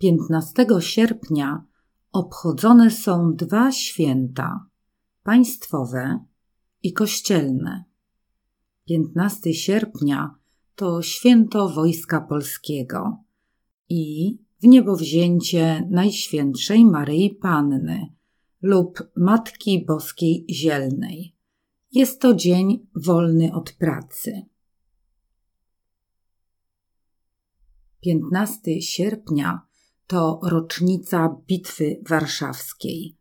15 sierpnia obchodzone są dwa święta państwowe i kościelne. 15 sierpnia to święto Wojska Polskiego i w niebowzięcie Najświętszej Maryi Panny lub Matki Boskiej Zielnej. Jest to dzień wolny od pracy. 15 sierpnia to rocznica Bitwy Warszawskiej.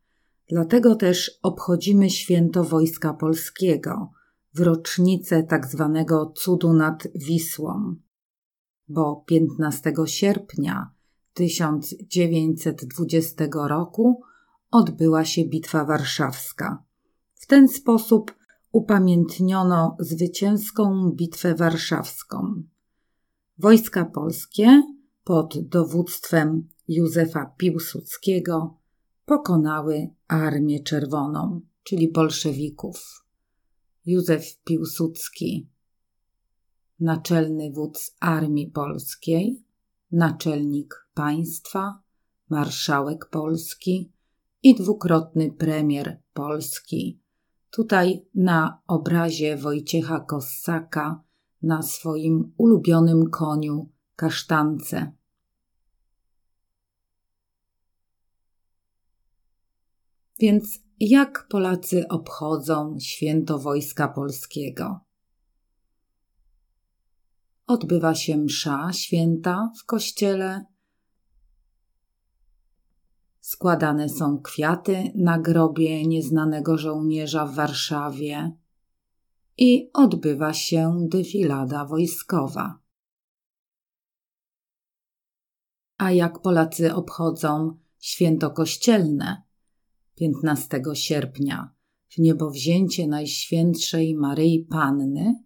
Dlatego też obchodzimy święto Wojska Polskiego w rocznicę tak zwanego cudu nad Wisłą, bo 15 sierpnia 1920 roku odbyła się Bitwa Warszawska. W ten sposób upamiętniono zwycięską Bitwę Warszawską. Wojska polskie pod dowództwem Józefa Piłsudskiego pokonały Armię Czerwoną, czyli bolszewików. Józef Piłsudski, naczelny wódz Armii Polskiej, naczelnik państwa, marszałek Polski i dwukrotny premier Polski. Tutaj na obrazie Wojciecha Kossaka na swoim ulubionym koniu kasztance. Więc jak Polacy obchodzą święto Wojska Polskiego? Odbywa się msza święta w kościele. Składane są kwiaty na grobie nieznanego żołnierza w Warszawie i odbywa się defilada wojskowa. A jak Polacy obchodzą święto kościelne 15 sierpnia w niebowzięcie Najświętszej Maryi Panny,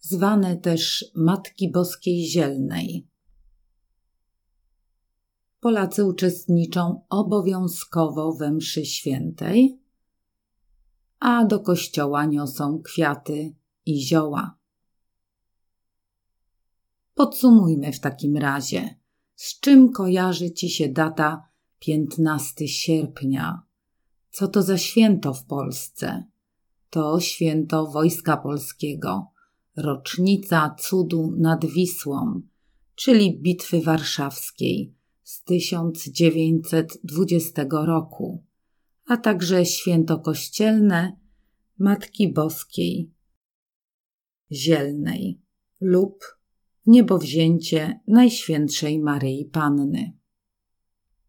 zwane też Matki Boskiej Zielnej. Polacy uczestniczą obowiązkowo we mszy świętej, a do kościoła niosą kwiaty i zioła. Podsumujmy w takim razie, z czym kojarzy Ci się data 15 sierpnia? Co to za święto w Polsce? To święto Wojska Polskiego, rocznica cudu nad Wisłą, czyli Bitwy Warszawskiej z 1920 roku a także święto kościelne Matki Boskiej Zielnej lub niebowzięcie Najświętszej Maryi Panny.